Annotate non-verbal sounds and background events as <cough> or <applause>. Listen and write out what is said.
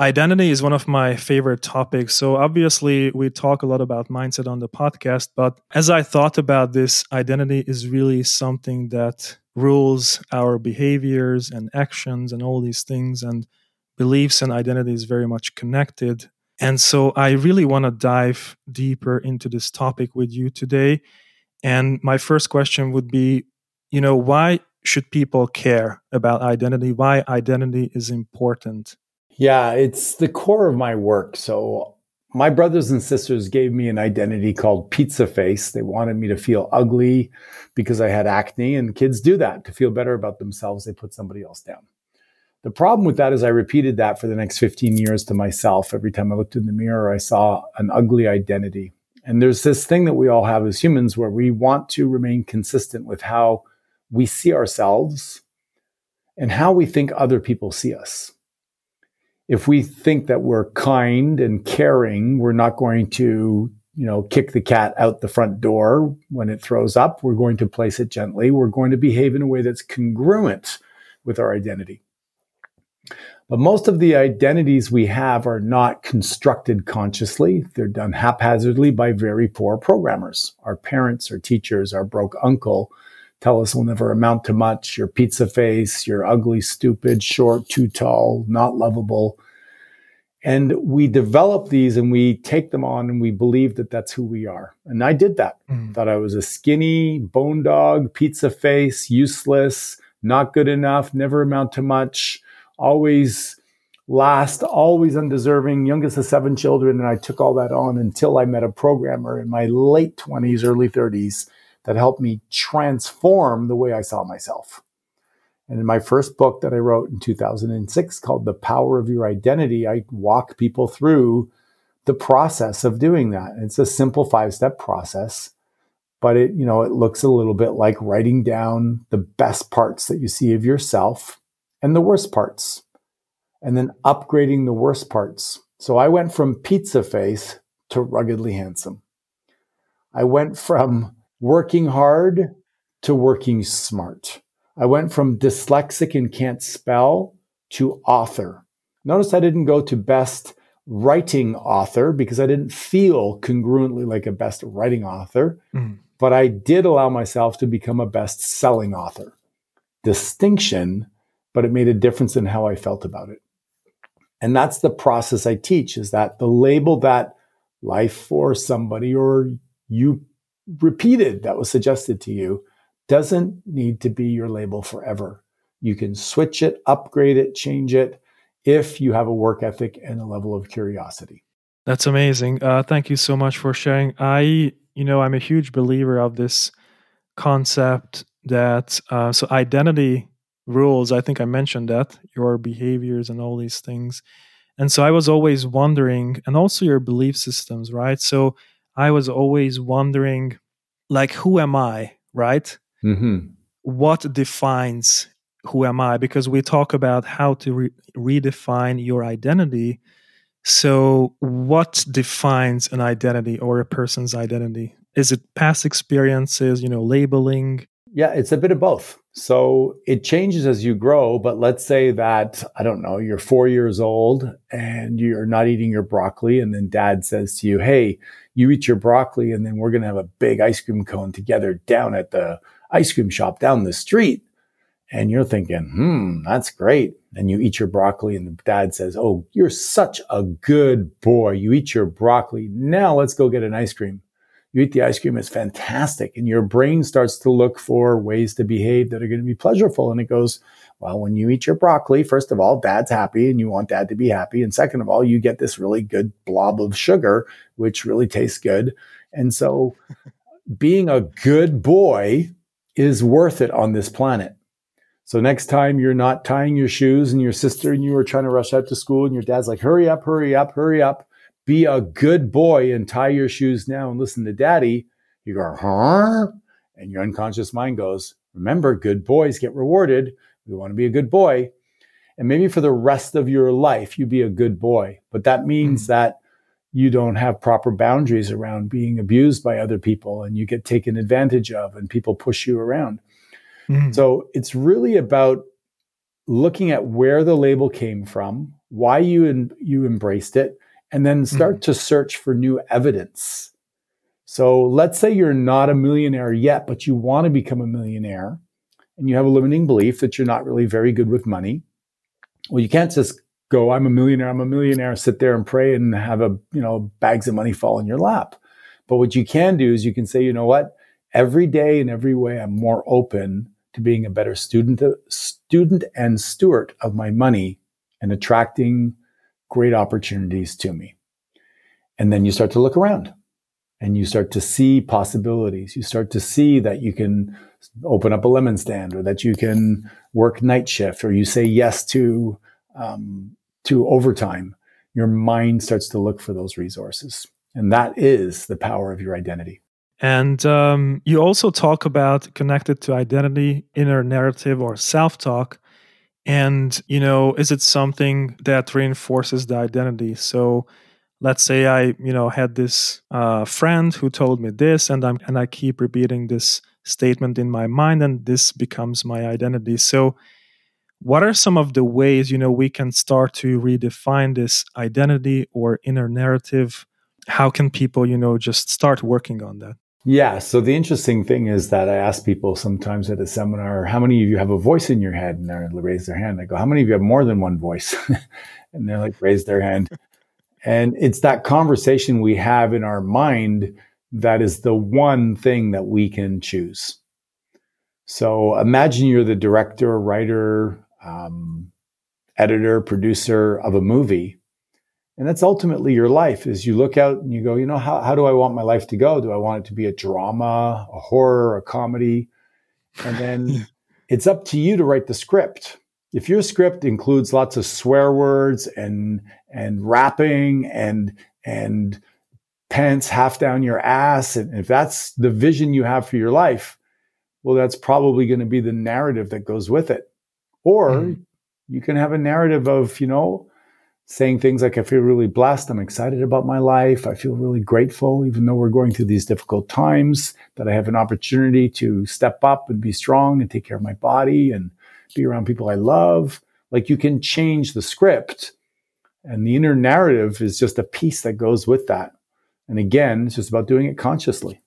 identity is one of my favorite topics. So, obviously, we talk a lot about mindset on the podcast, but as I thought about this, identity is really something that rules our behaviors and actions and all these things. And beliefs and identity is very much connected. And so, I really want to dive deeper into this topic with you today. And my first question would be you know, why should people care about identity? Why identity is important? Yeah, it's the core of my work. So my brothers and sisters gave me an identity called pizza face. They wanted me to feel ugly because I had acne, and kids do that to feel better about themselves. They put somebody else down. The problem with that is I repeated that for the next 15 years to myself. Every time I looked in the mirror, I saw an ugly identity. And there's this thing that we all have as humans where we want to remain consistent with how we see ourselves and how we think other people see us. If we think that we're kind and caring, we're not going to, you know, kick the cat out the front door when it throws up. We're going to place it gently. We're going to behave in a way that's congruent with our identity. But most of the identities we have are not constructed consciously. They're done haphazardly by very poor programmers. Our parents, our teachers, our broke uncle tell us we'll never amount to much. Your pizza face, you're ugly, stupid, short, too tall, not lovable. And we develop these and we take them on and we believe that that's who we are. And I did that. Mm. Thought I was a skinny bone dog, pizza face, useless, not good enough, never amount to much, always last, always undeserving, youngest of seven children. And I took all that on until I met a programmer in my late 20s, early 30s that helped me transform the way I saw myself. And in my first book that I wrote in 2006 called The Power of Your Identity, I walk people through the process of doing that. It's a simple five step process, but it, you know, it looks a little bit like writing down the best parts that you see of yourself and the worst parts, and then upgrading the worst parts. So I went from pizza face to ruggedly handsome. I went from working hard to working smart. I went from dyslexic and can't spell to author. Notice I didn't go to best writing author because I didn't feel congruently like a best writing author, mm. but I did allow myself to become a best selling author. Distinction, but it made a difference in how I felt about it. And that's the process I teach is that the label that life for somebody or you repeated that was suggested to you doesn't need to be your label forever. You can switch it, upgrade it, change it if you have a work ethic and a level of curiosity. That's amazing. Uh, thank you so much for sharing. I, you know, I'm a huge believer of this concept that uh, so identity rules. I think I mentioned that your behaviors and all these things. And so I was always wondering, and also your belief systems, right? So I was always wondering, like, who am I, right? Mm-hmm. What defines who am I? Because we talk about how to re- redefine your identity. So, what defines an identity or a person's identity? Is it past experiences, you know, labeling? Yeah, it's a bit of both. So it changes as you grow, but let's say that, I don't know, you're four years old and you're not eating your broccoli. And then dad says to you, Hey, you eat your broccoli and then we're going to have a big ice cream cone together down at the ice cream shop down the street. And you're thinking, hmm, that's great. And you eat your broccoli and the dad says, Oh, you're such a good boy. You eat your broccoli. Now let's go get an ice cream you eat the ice cream, it's fantastic. And your brain starts to look for ways to behave that are going to be pleasurable. And it goes, well, when you eat your broccoli, first of all, dad's happy and you want dad to be happy. And second of all, you get this really good blob of sugar, which really tastes good. And so being a good boy is worth it on this planet. So next time you're not tying your shoes and your sister and you are trying to rush out to school and your dad's like, hurry up, hurry up, hurry up be a good boy and tie your shoes now and listen to daddy, you go, huh? And your unconscious mind goes, remember, good boys get rewarded. We want to be a good boy. And maybe for the rest of your life, you be a good boy. But that means mm-hmm. that you don't have proper boundaries around being abused by other people and you get taken advantage of and people push you around. Mm-hmm. So it's really about looking at where the label came from, why you you embraced it, and then start mm-hmm. to search for new evidence. So let's say you're not a millionaire yet, but you want to become a millionaire, and you have a limiting belief that you're not really very good with money. Well, you can't just go, I'm a millionaire, I'm a millionaire, sit there and pray and have a, you know, bags of money fall in your lap. But what you can do is you can say, you know what? Every day in every way, I'm more open to being a better student, student and steward of my money and attracting great opportunities to me. And then you start to look around and you start to see possibilities. You start to see that you can open up a lemon stand or that you can work night shift or you say yes to um, to overtime, your mind starts to look for those resources. And that is the power of your identity. And um, you also talk about connected to identity, inner narrative, or self talk. And, you know, is it something that reinforces the identity? So, let's say I, you know, had this uh, friend who told me this, and I'm and I keep repeating this statement in my mind, and this becomes my identity. So, what are some of the ways you know we can start to redefine this identity or inner narrative? How can people you know just start working on that? Yeah so the interesting thing is that i ask people sometimes at a seminar how many of you have a voice in your head? And they raise their hand. I go how many of you have more than one voice? <laughs> And they're like raise their hand. And it's that conversation we have in our mind that is the one thing that we can choose. So imagine you're the director writer um, editor, producer of a movie. And that's ultimately your life is you look out and you go, you know, how, how do I want my life to go? Do I want it to be a drama, a horror, a comedy? And then <laughs> it's up to you to write the script. If your script includes lots of swear words and and rapping and and pants half down your ass, and if that's the vision you have for your life, well, that's probably going to be the narrative that goes with it. Or mm. you can have a narrative of, you know, saying things like, I feel really blessed. I'm excited about my life. I feel really grateful, even though we're going through these difficult times, that I have an opportunity to step up and be strong and take care of my body and be around people I love. Like you can change the script. And the inner narrative is just a piece that goes with that. And again, it's just about doing it consciously.